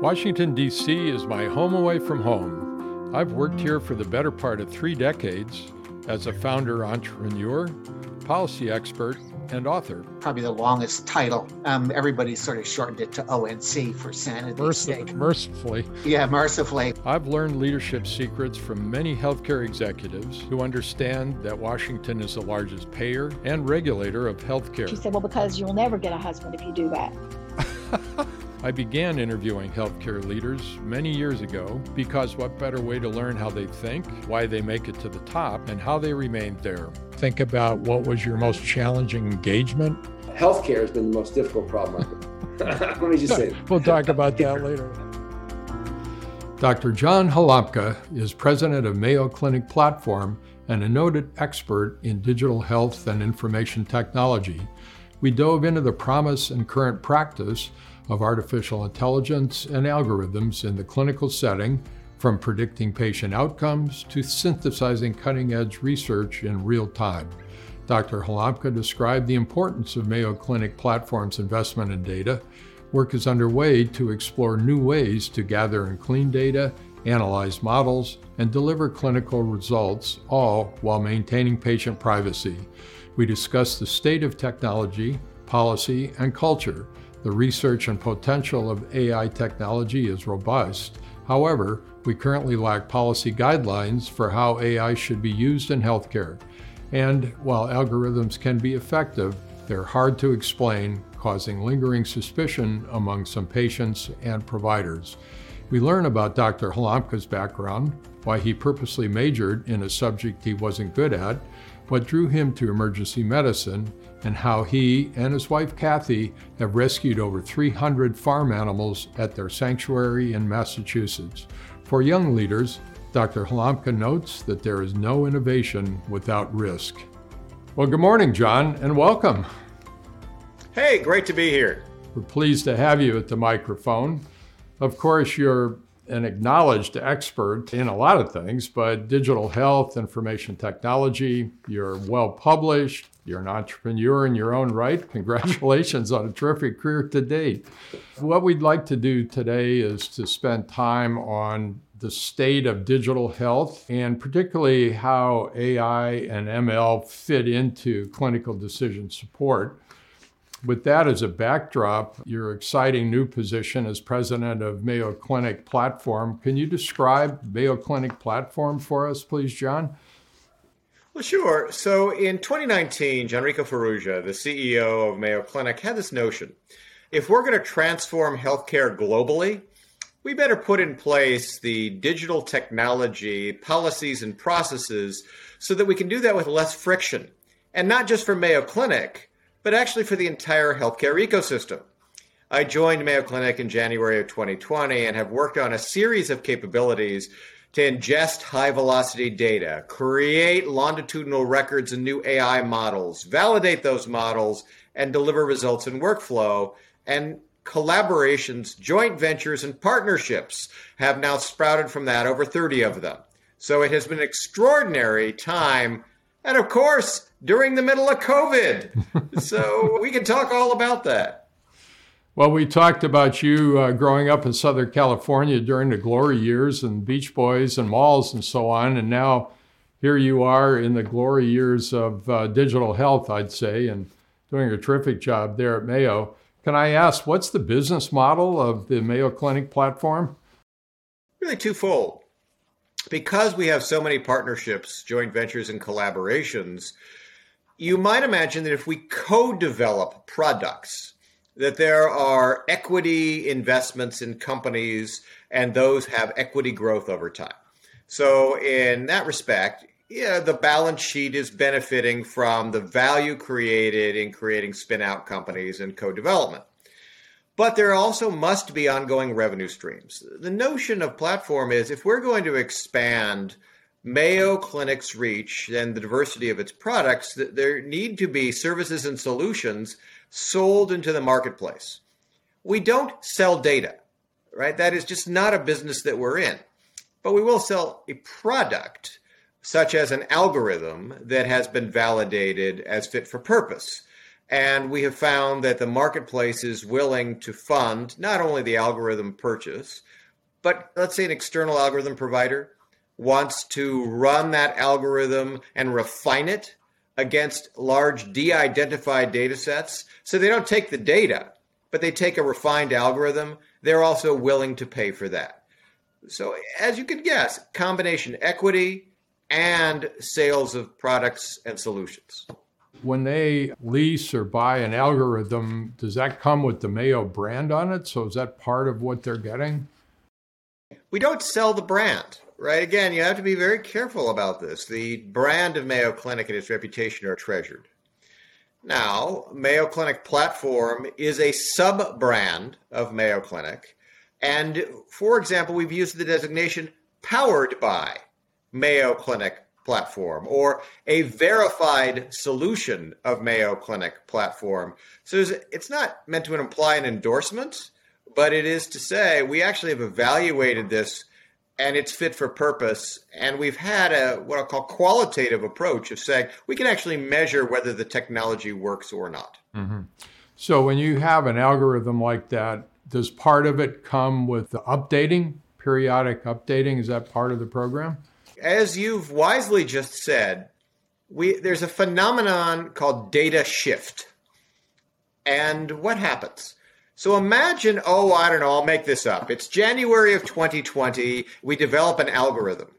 Washington, D.C. is my home away from home. I've worked here for the better part of three decades as a founder entrepreneur, policy expert, and author. Probably the longest title. Um, everybody sort of shortened it to ONC for sanity's sake. Mercifully. Yeah, mercifully. I've learned leadership secrets from many healthcare executives who understand that Washington is the largest payer and regulator of healthcare. She said, Well, because you'll never get a husband if you do that. I began interviewing healthcare leaders many years ago because what better way to learn how they think, why they make it to the top, and how they remained there? Think about what was your most challenging engagement. Healthcare has been the most difficult problem. Let me just say. we'll talk about that later. Dr. John Halamka is president of Mayo Clinic Platform and a noted expert in digital health and information technology. We dove into the promise and current practice of artificial intelligence and algorithms in the clinical setting, from predicting patient outcomes to synthesizing cutting edge research in real time. Dr. Halamka described the importance of Mayo Clinic Platform's investment in data. Work is underway to explore new ways to gather and clean data, analyze models, and deliver clinical results, all while maintaining patient privacy. We discuss the state of technology, policy, and culture the research and potential of AI technology is robust. However, we currently lack policy guidelines for how AI should be used in healthcare. And while algorithms can be effective, they're hard to explain, causing lingering suspicion among some patients and providers. We learn about Dr. Halamka's background, why he purposely majored in a subject he wasn't good at, what drew him to emergency medicine, and how he and his wife Kathy have rescued over 300 farm animals at their sanctuary in Massachusetts. For young leaders, Dr. Halamka notes that there is no innovation without risk. Well, good morning, John, and welcome. Hey, great to be here. We're pleased to have you at the microphone. Of course, you're an acknowledged expert in a lot of things, but digital health, information technology, you're well published, you're an entrepreneur in your own right. Congratulations on a terrific career to date. What we'd like to do today is to spend time on the state of digital health and particularly how AI and ML fit into clinical decision support. With that as a backdrop, your exciting new position as president of Mayo Clinic Platform, can you describe Mayo Clinic Platform for us, please, John? Well, sure. So in 2019, Gianrico Farrugia, the CEO of Mayo Clinic, had this notion if we're going to transform healthcare globally, we better put in place the digital technology, policies, and processes so that we can do that with less friction. And not just for Mayo Clinic, but actually for the entire healthcare ecosystem. I joined Mayo Clinic in January of 2020 and have worked on a series of capabilities to ingest high velocity data, create longitudinal records and new AI models, validate those models, and deliver results in workflow. And collaborations, joint ventures, and partnerships have now sprouted from that, over 30 of them. So it has been an extraordinary time. And of course, during the middle of COVID. so we can talk all about that. Well, we talked about you uh, growing up in Southern California during the glory years and Beach Boys and malls and so on. And now here you are in the glory years of uh, digital health, I'd say, and doing a terrific job there at Mayo. Can I ask, what's the business model of the Mayo Clinic platform? Really twofold. Because we have so many partnerships, joint ventures, and collaborations, you might imagine that if we co develop products, that there are equity investments in companies and those have equity growth over time. So, in that respect, yeah, the balance sheet is benefiting from the value created in creating spin out companies and co development. But there also must be ongoing revenue streams. The notion of platform is if we're going to expand Mayo Clinic's reach and the diversity of its products, there need to be services and solutions sold into the marketplace. We don't sell data, right? That is just not a business that we're in. But we will sell a product, such as an algorithm that has been validated as fit for purpose. And we have found that the marketplace is willing to fund not only the algorithm purchase, but let's say an external algorithm provider wants to run that algorithm and refine it against large de identified data sets. So they don't take the data, but they take a refined algorithm. They're also willing to pay for that. So, as you can guess, combination equity and sales of products and solutions. When they lease or buy an algorithm, does that come with the Mayo brand on it? So, is that part of what they're getting? We don't sell the brand, right? Again, you have to be very careful about this. The brand of Mayo Clinic and its reputation are treasured. Now, Mayo Clinic platform is a sub brand of Mayo Clinic. And for example, we've used the designation powered by Mayo Clinic platform or a verified solution of Mayo Clinic platform. So it's not meant to imply an endorsement, but it is to say we actually have evaluated this and it's fit for purpose. And we've had a what I'll call qualitative approach of saying we can actually measure whether the technology works or not. Mm-hmm. So when you have an algorithm like that, does part of it come with the updating, periodic updating? Is that part of the program? As you've wisely just said, we there's a phenomenon called data shift. And what happens? So imagine, oh, I don't know, I'll make this up. It's January of 2020. We develop an algorithm.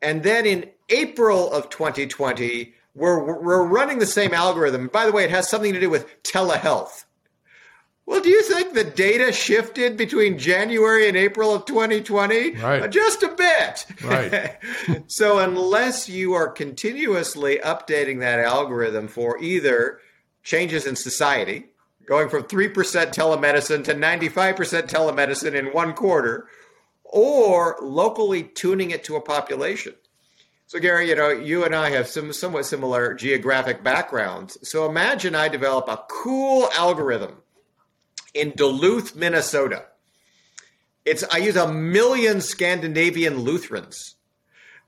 And then in April of 2020, we're, we're running the same algorithm. By the way, it has something to do with telehealth. Well, do you think the data shifted between January and April of 2020? Right. Uh, just a bit. Right. so, unless you are continuously updating that algorithm for either changes in society, going from 3% telemedicine to 95% telemedicine in one quarter, or locally tuning it to a population. So, Gary, you know, you and I have some somewhat similar geographic backgrounds. So, imagine I develop a cool algorithm in Duluth, Minnesota. It's I use a million Scandinavian Lutherans.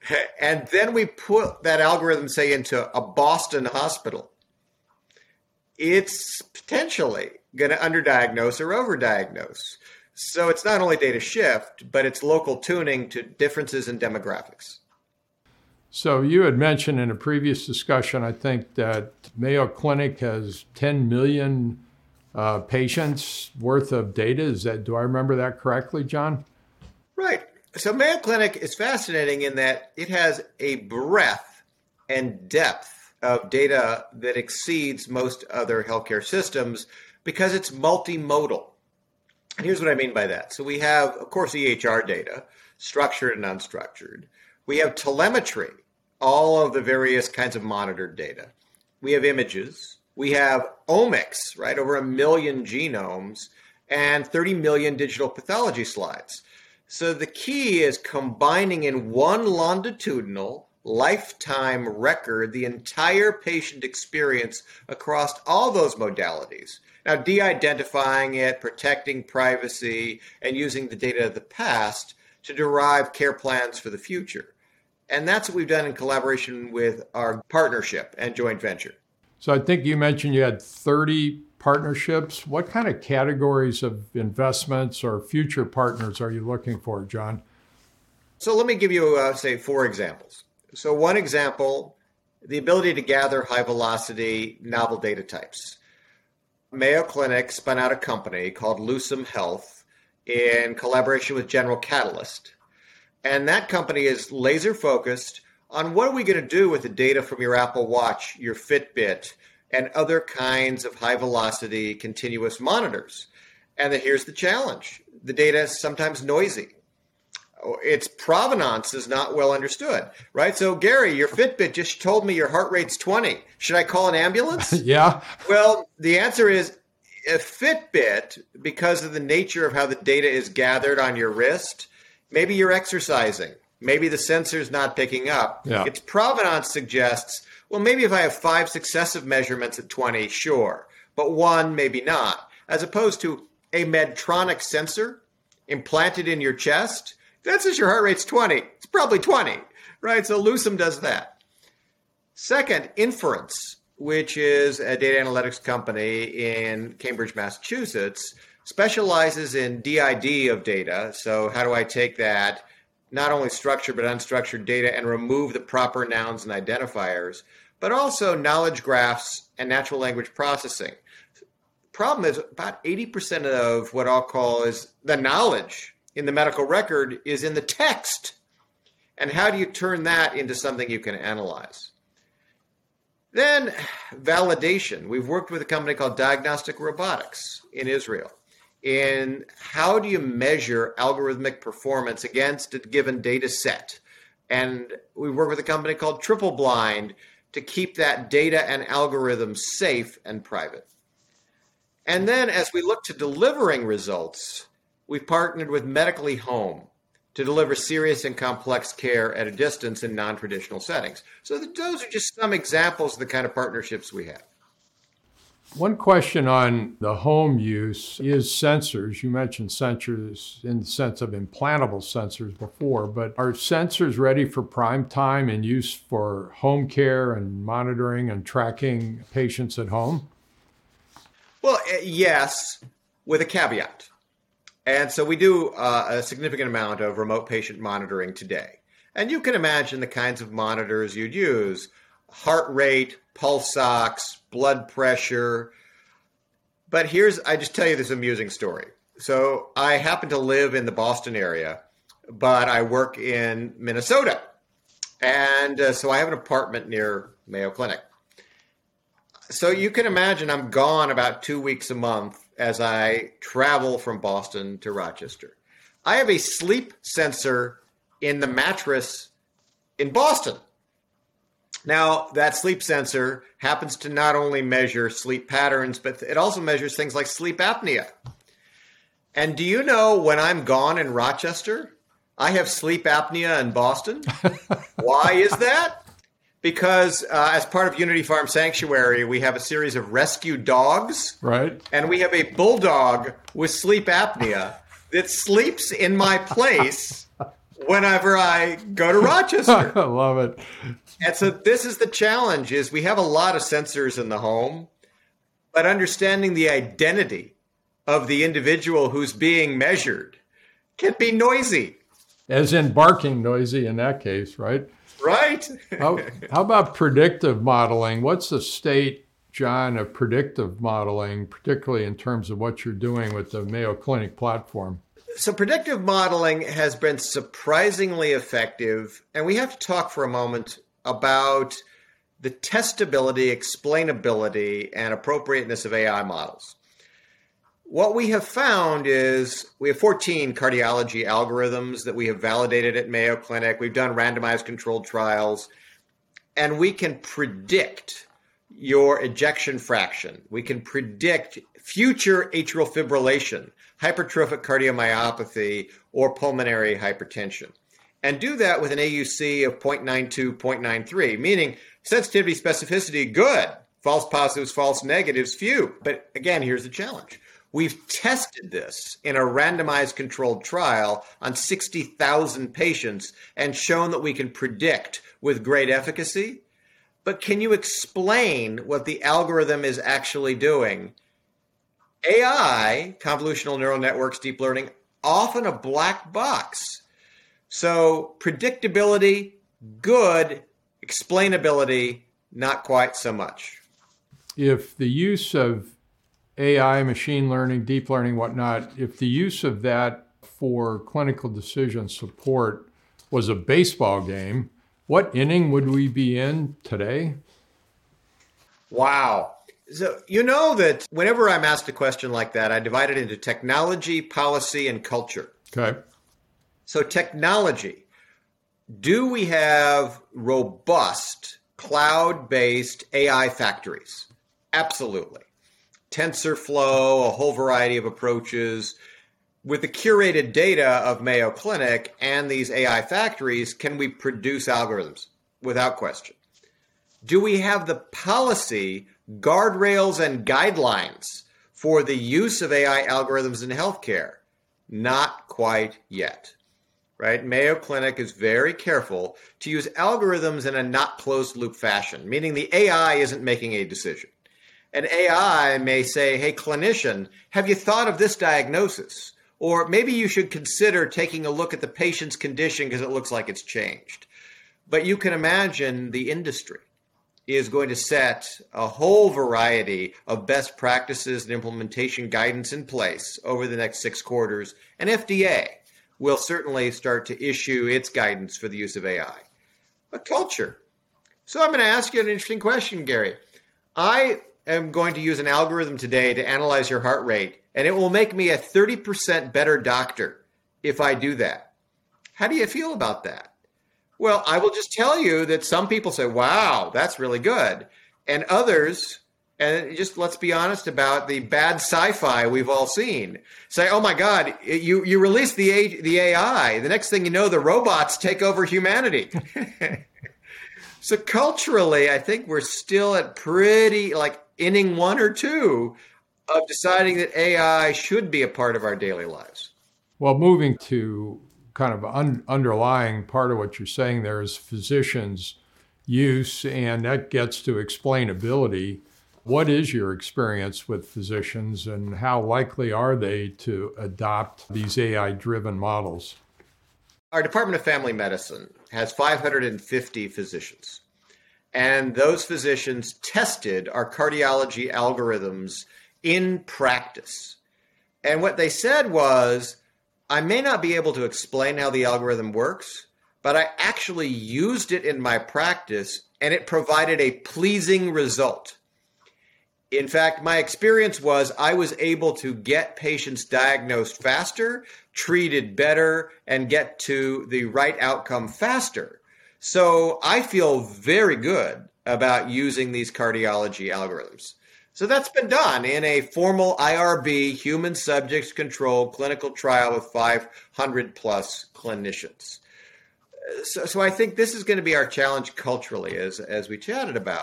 And then we put that algorithm, say, into a Boston hospital it's potentially going to underdiagnose or overdiagnose. So it's not only data shift, but it's local tuning to differences in demographics. So you had mentioned in a previous discussion, I think that Mayo Clinic has 10 million uh, patients worth of data. Is that do I remember that correctly, John? Right. So Mayo Clinic is fascinating in that it has a breadth and depth of data that exceeds most other healthcare systems because it's multimodal. And here's what I mean by that. So we have, of course, EHR data, structured and unstructured. We have telemetry, all of the various kinds of monitored data. We have images. We have omics, right? Over a million genomes and 30 million digital pathology slides. So the key is combining in one longitudinal lifetime record the entire patient experience across all those modalities. Now, de identifying it, protecting privacy, and using the data of the past to derive care plans for the future. And that's what we've done in collaboration with our partnership and joint venture. So I think you mentioned you had 30 partnerships. What kind of categories of investments or future partners are you looking for, John? So let me give you, uh, say, four examples. So, one example the ability to gather high velocity novel data types. Mayo Clinic spun out a company called Lucem Health in collaboration with General Catalyst. And that company is laser focused on what are we going to do with the data from your Apple Watch, your Fitbit, and other kinds of high velocity continuous monitors. And here's the challenge the data is sometimes noisy oh, its provenance is not well understood, right? So, Gary, your Fitbit just told me your heart rate's 20. Should I call an ambulance? yeah. Well, the answer is a Fitbit, because of the nature of how the data is gathered on your wrist, maybe you're exercising. Maybe the sensor's not picking up. Yeah. Its provenance suggests, well, maybe if I have five successive measurements at 20, sure, but one, maybe not. As opposed to a Medtronic sensor implanted in your chest that says your heart rate's 20. It's probably 20, right? So Lucem does that. Second, nference. which is a data analytics company in Cambridge, Massachusetts, specializes in DID of data. So, how do I take that, not only structured but unstructured data, and remove the proper nouns and identifiers, but also knowledge graphs and natural language processing. Problem is, about 80% of what I'll call is the knowledge in the medical record is in the text. And how do you turn that into something you can analyze? Then, validation. We've worked with a company called Diagnostic Robotics in Israel. In how do you measure algorithmic performance against a given data set? And we work with a company called TripleBlind to keep that data and algorithms safe and private. And then, as we look to delivering results, we've partnered with Medically Home to deliver serious and complex care at a distance in non traditional settings. So, those are just some examples of the kind of partnerships we have. One question on the home use is sensors. You mentioned sensors in the sense of implantable sensors before, but are sensors ready for prime time and use for home care and monitoring and tracking patients at home? Well, eh, yes, with a caveat. And so we do uh, a significant amount of remote patient monitoring today. And you can imagine the kinds of monitors you'd use heart rate, pulse ox, blood pressure. But here's, I just tell you this amusing story. So I happen to live in the Boston area, but I work in Minnesota. And uh, so I have an apartment near Mayo Clinic. So you can imagine I'm gone about two weeks a month as I travel from Boston to Rochester. I have a sleep sensor in the mattress in Boston. Now, that sleep sensor happens to not only measure sleep patterns, but it also measures things like sleep apnea. And do you know when I'm gone in Rochester, I have sleep apnea in Boston? Why is that? because uh, as part of Unity Farm Sanctuary, we have a series of rescue dogs. Right. And we have a bulldog with sleep apnea that sleeps in my place whenever I go to Rochester. I love it. And so this is the challenge is we have a lot of sensors in the home, but understanding the identity of the individual who's being measured can be noisy. As in barking noisy in that case, right? Right. how, how about predictive modeling? What's the state, John, of predictive modeling, particularly in terms of what you're doing with the Mayo Clinic platform? So, predictive modeling has been surprisingly effective. And we have to talk for a moment about the testability, explainability, and appropriateness of AI models. What we have found is we have 14 cardiology algorithms that we have validated at Mayo Clinic. We've done randomized controlled trials, and we can predict your ejection fraction. We can predict future atrial fibrillation, hypertrophic cardiomyopathy, or pulmonary hypertension. And do that with an AUC of 0.92, 0.93, meaning sensitivity, specificity, good. False positives, false negatives, few. But again, here's the challenge We've tested this in a randomized controlled trial on 60,000 patients and shown that we can predict with great efficacy. But can you explain what the algorithm is actually doing? AI, convolutional neural networks, deep learning, often a black box. So predictability, good. Explainability, not quite so much. If the use of AI, machine learning, deep learning, whatnot, if the use of that for clinical decision support was a baseball game, what inning would we be in today? Wow. So, you know that whenever I'm asked a question like that, I divide it into technology, policy, and culture. Okay. So, technology. Do we have robust cloud based AI factories? Absolutely. TensorFlow, a whole variety of approaches. With the curated data of Mayo Clinic and these AI factories, can we produce algorithms? Without question. Do we have the policy, guardrails, and guidelines for the use of AI algorithms in healthcare? Not quite yet. right? Mayo Clinic is very careful to use algorithms in a not closed loop fashion, meaning the AI isn't making a decision. An AI may say, hey, clinician, have you thought of this diagnosis? Or maybe you should consider taking a look at the patient's condition because it looks like it's changed. But you can imagine the industry is going to set a whole variety of best practices and implementation guidance in place over the next six quarters. And FDA will certainly start to issue its guidance for the use of AI. A culture. So I'm going to ask you an interesting question, Gary. I am going to use an algorithm today to analyze your heart rate, and it will make me a 30% better doctor if I do that. How do you feel about that? Well, I will just tell you that some people say, wow, that's really good. And others, and just let's be honest about the bad sci-fi we've all seen. Say, oh my God, you you release the the AI. The next thing you know, the robots take over humanity. so culturally, I think we're still at pretty like inning one or two of deciding that AI should be a part of our daily lives. Well, moving to kind of un- underlying part of what you're saying there is physicians' use, and that gets to explainability. What is your experience with physicians, and how likely are they to adopt these AI driven models? Our Department of Family Medicine has 550 physicians, and those physicians tested our cardiology algorithms in practice. And what they said was I may not be able to explain how the algorithm works, but I actually used it in my practice and it provided a pleasing result. In fact, my experience was I was able to get patients diagnosed faster, treated better, and get to the right outcome faster. So I feel very good about using these cardiology algorithms. So that's been done in a formal IRB, human subjects controlled clinical trial with 500 plus clinicians. So, so I think this is going to be our challenge culturally, as, as we chatted about.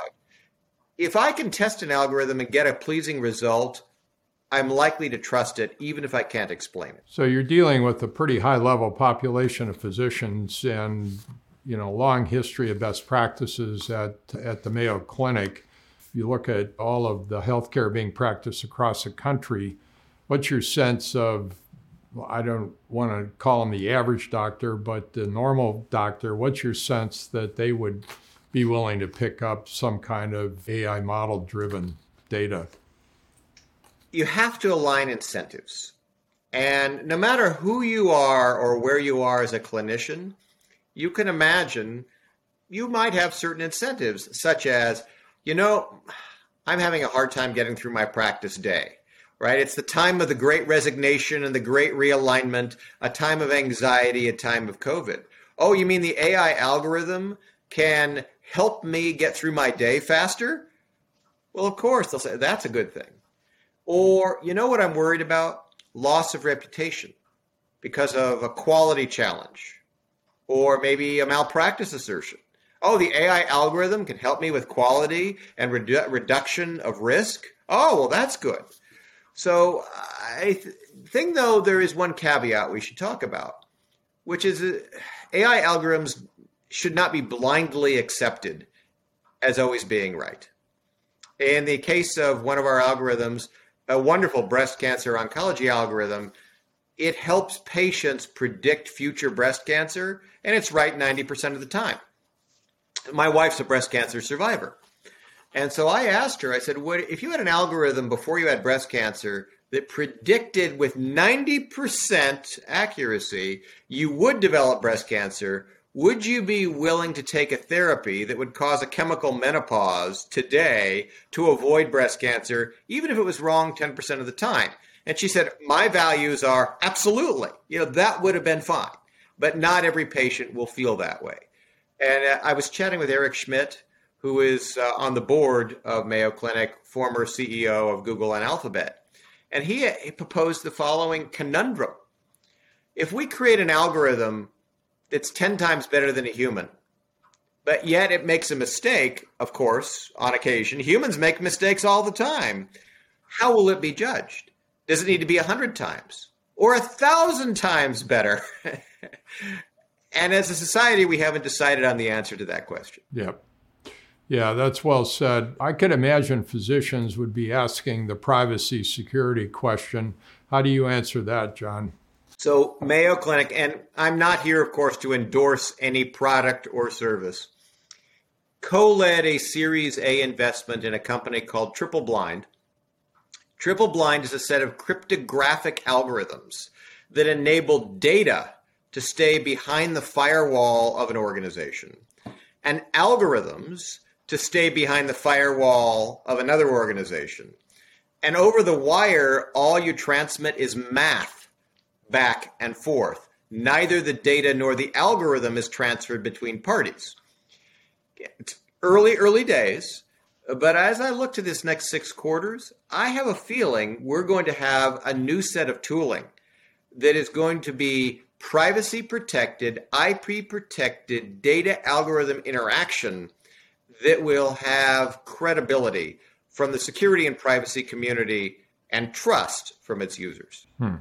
If I can test an algorithm and get a pleasing result, I'm likely to trust it, even if I can't explain it. So you're dealing with a pretty high level population of physicians and you know long history of best practices at at the Mayo Clinic you look at all of the healthcare being practiced across the country, what's your sense of, well, I don't want to call them the average doctor, but the normal doctor, what's your sense that they would be willing to pick up some kind of AI model driven data? You have to align incentives. And no matter who you are or where you are as a clinician, you can imagine you might have certain incentives, such as you know, I'm having a hard time getting through my practice day, right? It's the time of the great resignation and the great realignment, a time of anxiety, a time of COVID. Oh, you mean the AI algorithm can help me get through my day faster? Well, of course, they'll say that's a good thing. Or, you know what I'm worried about? Loss of reputation because of a quality challenge or maybe a malpractice assertion oh, the AI algorithm can help me with quality and redu- reduction of risk. Oh, well, that's good. So I th- think, though, there is one caveat we should talk about, which is uh, AI algorithms should not be blindly accepted as always being right. In the case of one of our algorithms, a wonderful breast cancer oncology algorithm, it helps patients predict future breast cancer, and it's right 90% of the time my wife's a breast cancer survivor. And so I asked her, I said, what, if you had an algorithm before you had breast cancer that predicted with 90% accuracy you would develop breast cancer, would you be willing to take a therapy that would cause a chemical menopause today to avoid breast cancer, even if it was wrong 10% of the time? And she said, My values are absolutely. You know, that would have been fine. But not every patient will feel that way. And uh, I was chatting with Eric Schmidt, who is uh, on the board of Mayo Clinic, former CEO of Google and Alphabet. And he, he proposed the following conundrum. If we create an algorithm that's 10 times better than a human, but yet it makes a mistake, of course, on occasion, humans make mistakes all the time. How will it be judged? Does it need to be 100 times or a thousand times better? And as a society, we haven't decided on the answer to that question. Yep. Yeah, that's well said. I could imagine physicians would be asking the privacy security question. How do you answer that, John? So, Mayo Clinic, and I'm not here, of course, to endorse any product or service, co led a Series A investment in a company called TripleBlind. Triple Blind is a set of cryptographic algorithms that enable data to stay behind the firewall of an organization and algorithms to stay behind the firewall of another organization. And over the wire, all you transmit is math back and forth. Neither the data nor the algorithm is transferred between parties. It's early, early days. But as I look to this next six quarters, I have a feeling we're going to have a new set of tooling that is going to be privacy protected, IP protected data algorithm interaction that will have credibility from the security and privacy community and trust from its users. Hmm.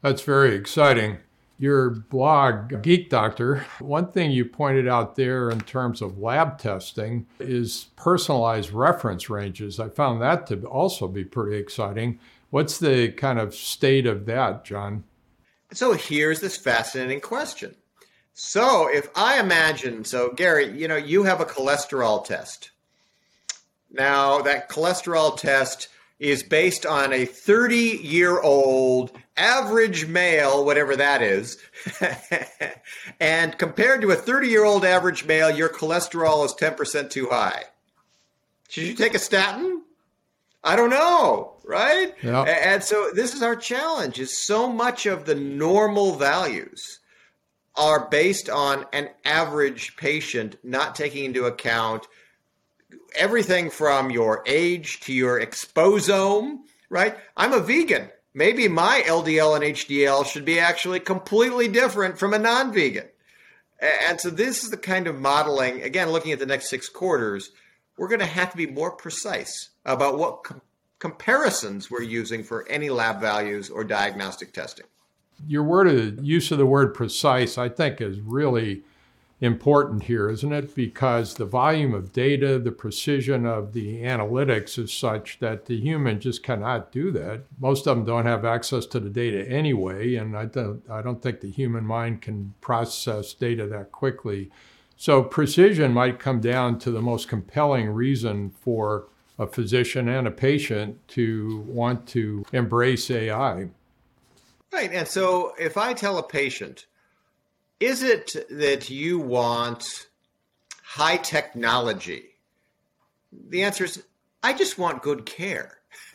That's very exciting. Your blog, Geek Doctor, one thing you pointed out there in terms of lab testing is personalized reference ranges. I found that to also be pretty exciting. What's the kind of state of that, John? So here's this fascinating question so if I imagine, so Gary, you know, you have a cholesterol test. Now, that cholesterol test is based on a 30 year old average male, whatever that is. and compared to a 30 year old average male, your cholesterol is 10% too high. Should you take a statin? I don't know, right? Yep. And so this is our challenge is so much of the normal values are based on an average patient, not taking into account everything from your age to your exposome, right? I'm a vegan. Maybe my LDL and HDL should be actually completely different from a non vegan. And so, this is the kind of modeling, again, looking at the next six quarters, we're going to have to be more precise about what com- comparisons we're using for any lab values or diagnostic testing your word of, use of the word precise, I think, is really important here, isn't it? Because the volume of data, the precision of the analytics is such that the human just cannot do that. Most of them don't have access to the data anyway, and I don't, I don't think the human mind can process data that quickly. So precision might come down to the most compelling reason for a physician and a patient to want to embrace AI. Right. And so if I tell a patient, is it that you want high technology? The answer is, I just want good care.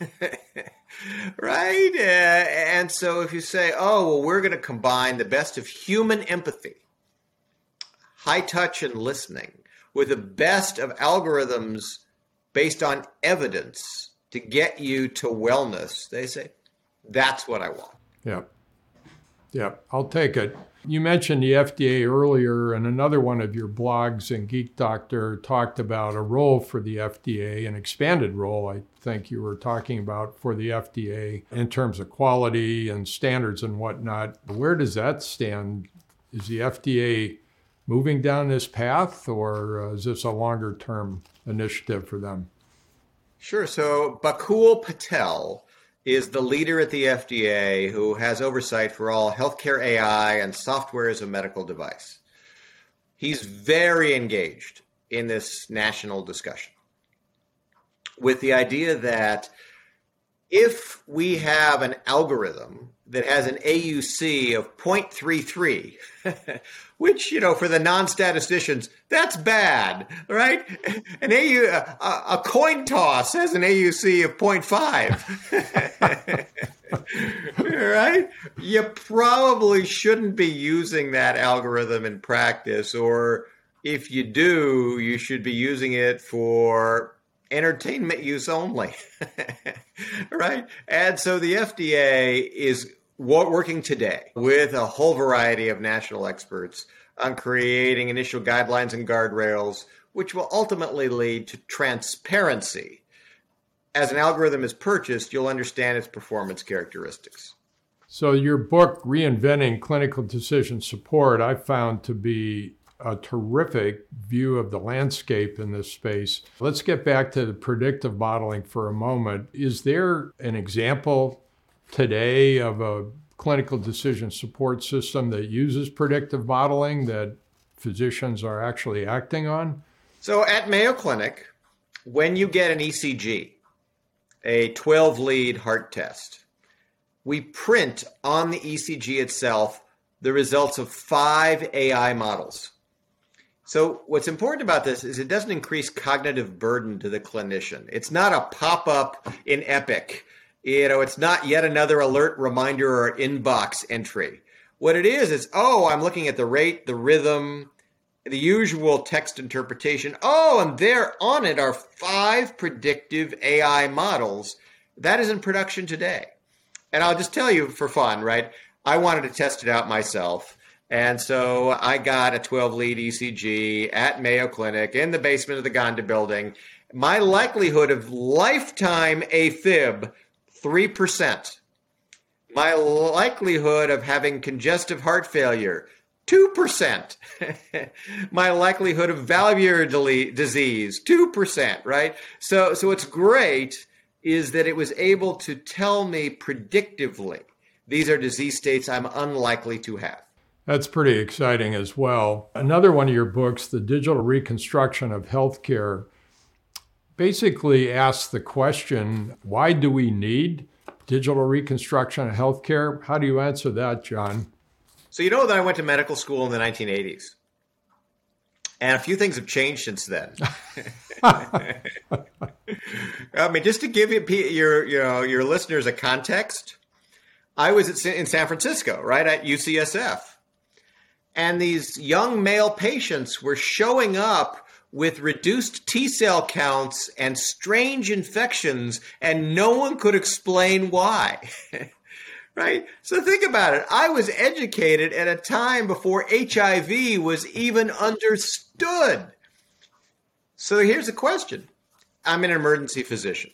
right? Uh, and so if you say, oh, well, we're going to combine the best of human empathy, high touch and listening, with the best of algorithms based on evidence to get you to wellness, they say, that's what I want. Yeah. Yeah, I'll take it. You mentioned the FDA earlier, and another one of your blogs in Geek Doctor talked about a role for the FDA, an expanded role, I think you were talking about for the FDA in terms of quality and standards and whatnot. Where does that stand? Is the FDA moving down this path, or uh, is this a longer term initiative for them? Sure. So, Bakul Patel is the leader at the FDA who has oversight for all healthcare AI and software as a medical device. He's very engaged in this national discussion with the idea that if we have an algorithm that has an AUC of 0.33, which, you know, for the non-statisticians, that's bad, right? An AU, a, a coin toss has an AUC of 0.5. right? You probably shouldn't be using that algorithm in practice, or if you do, you should be using it for entertainment use only. right? And so the FDA is working today with a whole variety of national experts on creating initial guidelines and guardrails, which will ultimately lead to transparency. As an algorithm is purchased, you'll understand its performance characteristics. So, your book, Reinventing Clinical Decision Support, I found to be a terrific view of the landscape in this space. Let's get back to the predictive modeling for a moment. Is there an example today of a clinical decision support system that uses predictive modeling that physicians are actually acting on? So at Mayo Clinic, when you get an ECG, a 12 lead heart test, we print on the ECG itself the results of five AI models. So, what's important about this is it doesn't increase cognitive burden to the clinician. It's not a pop up in Epic. You know, it's not yet another alert reminder or inbox entry. What it is is, oh, I'm looking at the rate, the rhythm, the usual text interpretation. Oh, and there on it are five predictive AI models. That is in production today. And I'll just tell you for fun, right? I wanted to test it out myself. And so I got a 12 lead ECG at Mayo Clinic in the basement of the Gonda building. My likelihood of lifetime AFib, 3%. My likelihood of having congestive heart failure, 2%. My likelihood of valvular disease, 2%, right? So, so what's great is that it was able to tell me predictively these are disease states I'm unlikely to have. That's pretty exciting as well. Another one of your books, The Digital Reconstruction of Healthcare, basically asks the question why do we need digital reconstruction of healthcare? How do you answer that, John? So, you know that I went to medical school in the 1980s. And a few things have changed since then. I mean, just to give you, your, you know, your listeners a context, I was in San Francisco, right at UCSF and these young male patients were showing up with reduced T cell counts and strange infections, and no one could explain why. right? So think about it. I was educated at a time before HIV was even understood. So here's a question I'm an emergency physician.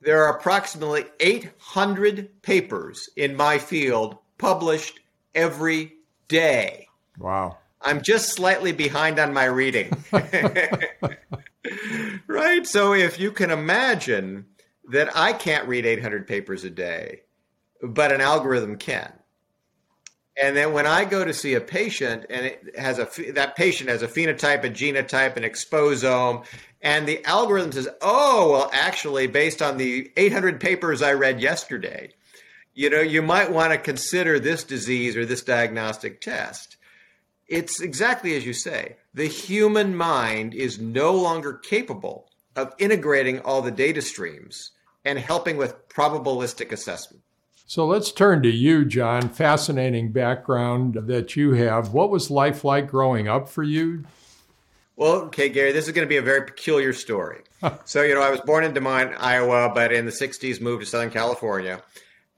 There are approximately 800 papers in my field published every day. Wow. I'm just slightly behind on my reading. right? So if you can imagine that I can't read 800 papers a day, but an algorithm can. And then when I go to see a patient and it has a that patient has a phenotype, a genotype, an exposome, and the algorithm says, "Oh, well actually based on the 800 papers I read yesterday, you know, you might want to consider this disease or this diagnostic test." It's exactly as you say. The human mind is no longer capable of integrating all the data streams and helping with probabilistic assessment. So let's turn to you, John. Fascinating background that you have. What was life like growing up for you? Well, okay, Gary, this is going to be a very peculiar story. so, you know, I was born in Des Moines, Iowa, but in the 60s moved to Southern California.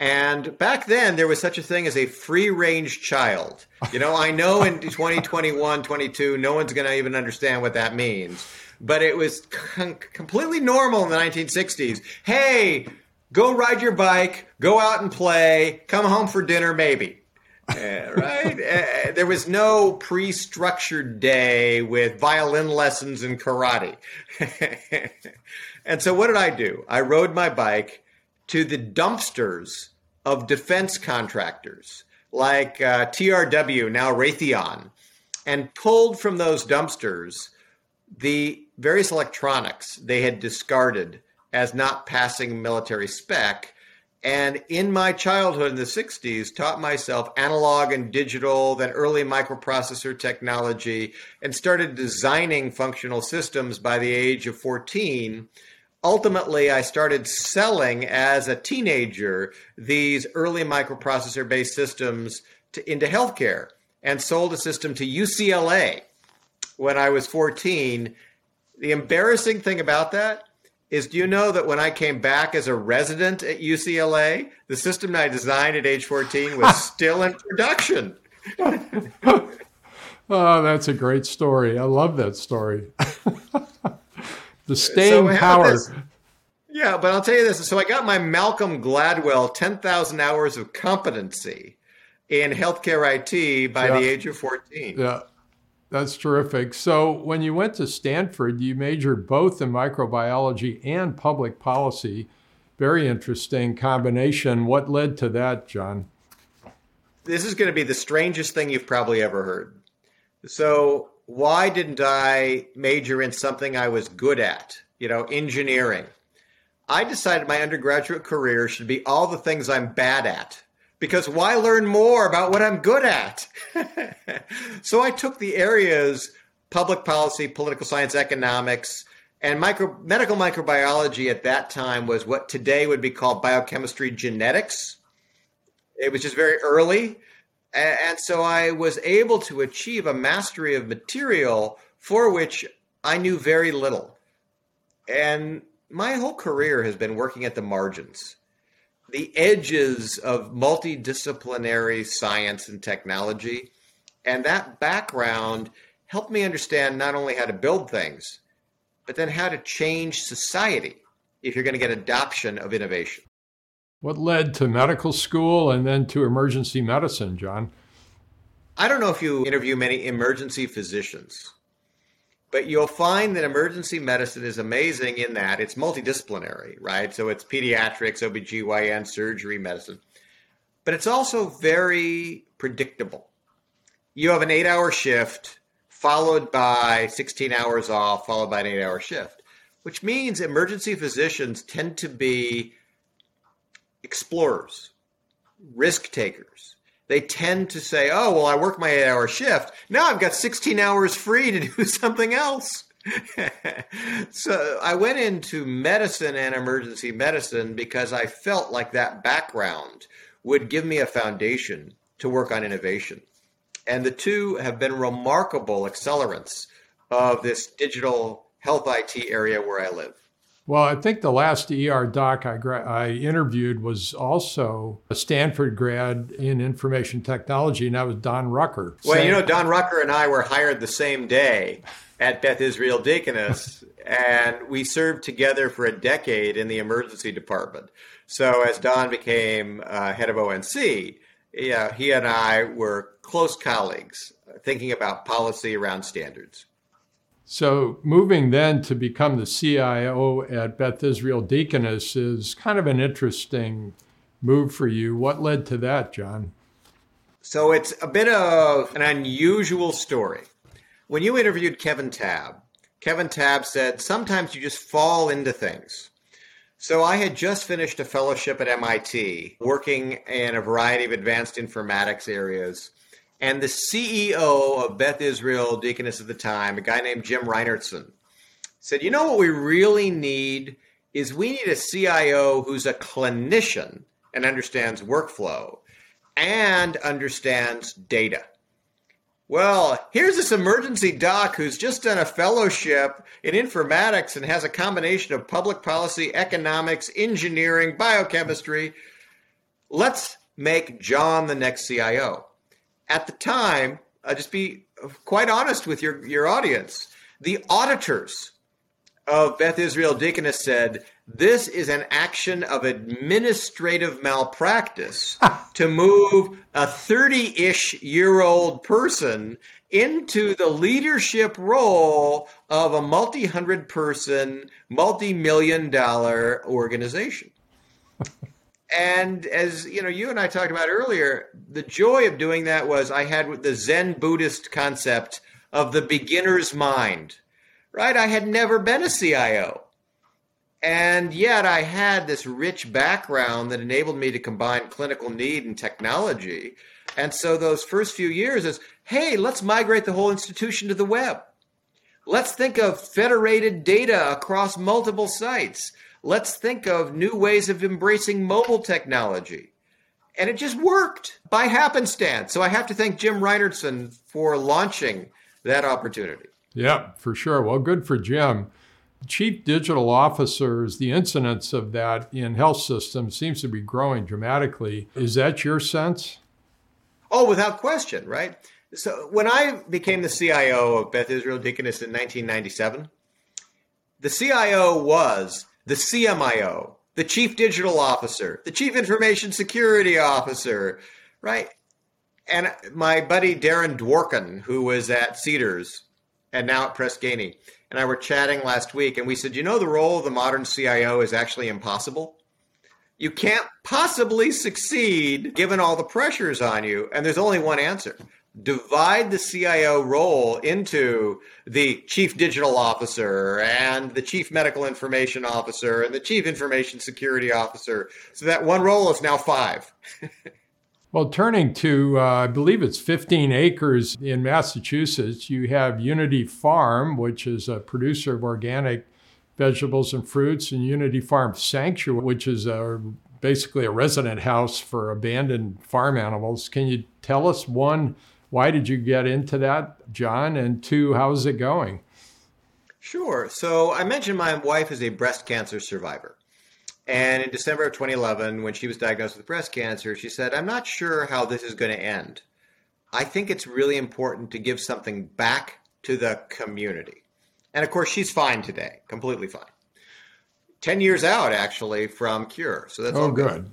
And back then, there was such a thing as a free range child. You know, I know in 2021, 22, no one's going to even understand what that means. But it was com- completely normal in the 1960s. Hey, go ride your bike, go out and play, come home for dinner, maybe. uh, right? Uh, there was no pre structured day with violin lessons and karate. and so, what did I do? I rode my bike to the dumpsters of defense contractors like uh, TRW, now Raytheon, and pulled from those dumpsters the various electronics they had discarded as not passing military spec. And in my childhood in the 60s, taught myself analog and digital, then early microprocessor technology, and started designing functional systems by the age of 14 ultimately I started selling as a teenager these early microprocessor based systems to, into healthcare and sold a system to UCLA when I was 14. The embarrassing thing about that is do you know that when I came back as a resident at UCLA, the system I designed at age 14 was still in production? oh, that's a great story. I love that story. the staying so power. Yeah, but I'll tell you this. So I got my Malcolm Gladwell 10,000 hours of competency in healthcare IT by yeah. the age of 14. Yeah. That's terrific. So, when you went to Stanford, you majored both in microbiology and public policy. Very interesting combination. What led to that, John? This is going to be the strangest thing you've probably ever heard. So, why didn't I major in something I was good at? You know, engineering. I decided my undergraduate career should be all the things I'm bad at because why learn more about what I'm good at? so I took the areas public policy, political science, economics, and micro, medical microbiology at that time was what today would be called biochemistry genetics. It was just very early. And so I was able to achieve a mastery of material for which I knew very little. And my whole career has been working at the margins the edges of multidisciplinary science and technology. And that background helped me understand not only how to build things, but then how to change society if you're going to get adoption of innovation. What led to medical school and then to emergency medicine, John? I don't know if you interview many emergency physicians. But you'll find that emergency medicine is amazing in that it's multidisciplinary, right? So it's pediatrics, OBGYN, surgery, medicine. But it's also very predictable. You have an eight hour shift followed by 16 hours off, followed by an eight hour shift, which means emergency physicians tend to be explorers, risk takers they tend to say, oh, well, I work my eight hour shift. Now I've got 16 hours free to do something else. so I went into medicine and emergency medicine because I felt like that background would give me a foundation to work on innovation. And the two have been remarkable accelerants of this digital health IT area where I live. Well, I think the last ER doc I, gra- I interviewed was also a Stanford grad in information technology, and that was Don Rucker. Well, you know, Don Rucker and I were hired the same day at Beth Israel Deaconess, and we served together for a decade in the emergency department. So as Don became uh, head of ONC, yeah, he and I were close colleagues thinking about policy around standards. So, moving then to become the CIO at Beth Israel Deaconess is kind of an interesting move for you. What led to that, John? So, it's a bit of an unusual story. When you interviewed Kevin Tabb, Kevin Tabb said, Sometimes you just fall into things. So, I had just finished a fellowship at MIT, working in a variety of advanced informatics areas and the CEO of Beth Israel Deaconess at the time, a guy named Jim Reinertsen, said, You know what we really need is we need a CIO who's a clinician and understands workflow and understands data. Well, here's this emergency doc who's just done a fellowship in informatics and has a combination of public policy, economics, engineering, biochemistry. Let's make John the next CIO at the time, uh, just be quite honest with your, your audience. The auditors of Beth Israel Deaconess said, This is an action of administrative malpractice to move a 30 ish year old person into the leadership role of a multi hundred person, multi million dollar organization. And as you know, you and I talked about earlier, the joy of doing that was I had the Zen Buddhist concept of the beginner's mind, right? I had never been a CIO. And yet I had this rich background that enabled me to combine clinical need and technology. And so those first few years is, hey, let's migrate the whole institution to the web. Let's think of federated data across multiple sites let's think of new ways of embracing mobile technology. And it just worked by happenstance. So I have to thank Jim Reinertsen for launching that opportunity. Yeah, for sure. Well, good for Jim. Chief digital officers, the incidence of that in health systems seems to be growing dramatically. Is that your sense? Oh, without question, right? So when I became the CIO of Beth Israel Deaconess in 1997, the CIO was the CMIO, the chief digital officer, the chief information security officer, right? And my buddy Darren Dworkin, who was at Cedars and now at Press and I were chatting last week, and we said, you know, the role of the modern CIO is actually impossible. You can't possibly succeed given all the pressures on you, and there's only one answer divide the CIO role into the chief digital officer and the chief medical information officer and the chief information security officer. So that one role is now five. well, turning to, uh, I believe it's 15 acres in Massachusetts, you have Unity Farm, which is a producer of organic vegetables and fruits, and Unity Farm Sanctuary, which is a basically a resident house for abandoned farm animals. Can you tell us one why did you get into that, John? And two, how's it going? Sure. So I mentioned my wife is a breast cancer survivor. And in December of 2011, when she was diagnosed with breast cancer, she said, I'm not sure how this is going to end. I think it's really important to give something back to the community. And of course, she's fine today, completely fine. 10 years out, actually, from cure. So that's oh, all good. good.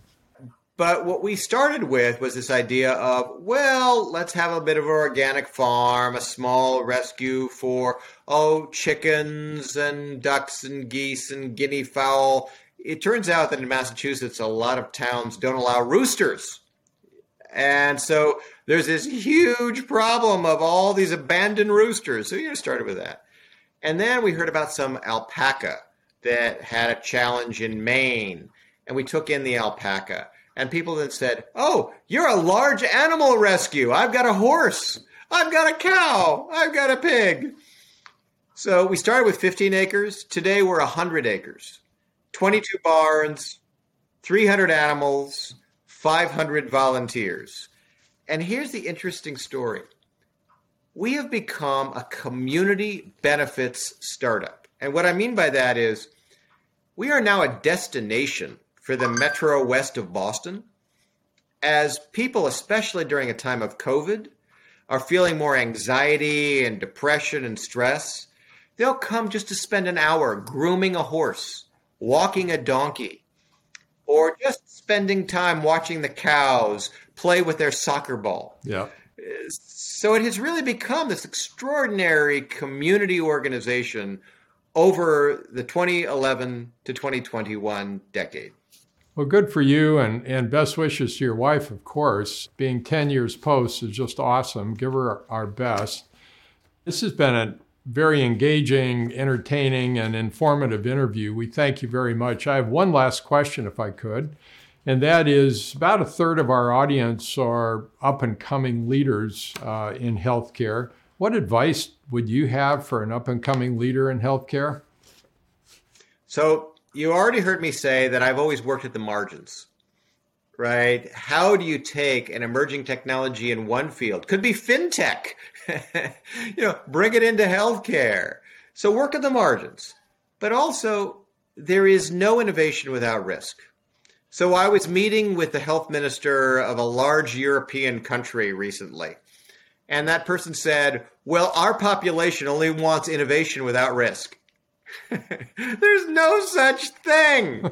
But what we started with was this idea of, well, let's have a bit of an organic farm, a small rescue for, oh, chickens and ducks and geese and guinea fowl. It turns out that in Massachusetts, a lot of towns don't allow roosters. And so there's this huge problem of all these abandoned roosters. So you started with that. And then we heard about some alpaca that had a challenge in Maine. And we took in the alpaca. And people then said, Oh, you're a large animal rescue. I've got a horse. I've got a cow. I've got a pig. So we started with 15 acres. Today we're 100 acres, 22 barns, 300 animals, 500 volunteers. And here's the interesting story we have become a community benefits startup. And what I mean by that is we are now a destination for the metro west of Boston as people, especially during a time of COVID, are feeling more anxiety and depression and stress. They'll come just to spend an hour grooming a horse, walking a donkey, or just spending time watching the cows play with their soccer ball. Yeah. So it has really become this extraordinary community organization over the 2011 to 2021 decade. Well, good for you and, and best wishes to your wife, of course. Being 10 years post is just awesome. Give her our best. This has been a very engaging, entertaining, and informative interview. We thank you very much. I have one last question, if I could, and that is about a third of our audience are up and coming leaders uh, in healthcare. What advice would you have for an up and coming leader in healthcare? So, you already heard me say that I've always worked at the margins, right? How do you take an emerging technology in one field? Could be fintech, you know, bring it into healthcare. So work at the margins, but also there is no innovation without risk. So I was meeting with the health minister of a large European country recently. And that person said, well, our population only wants innovation without risk. There's no such thing.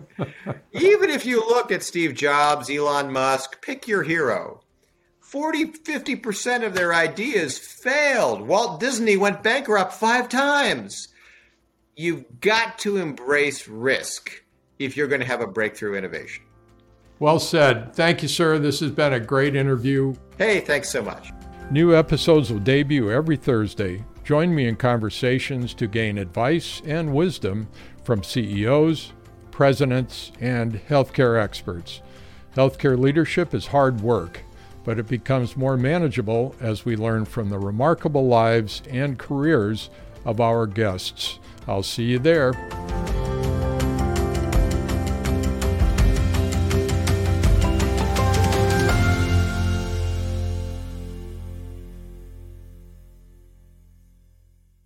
Even if you look at Steve Jobs, Elon Musk, pick your hero. 40, 50% of their ideas failed. Walt Disney went bankrupt five times. You've got to embrace risk if you're going to have a breakthrough innovation. Well said. Thank you, sir. This has been a great interview. Hey, thanks so much. New episodes will debut every Thursday. Join me in conversations to gain advice and wisdom from CEOs, presidents, and healthcare experts. Healthcare leadership is hard work, but it becomes more manageable as we learn from the remarkable lives and careers of our guests. I'll see you there.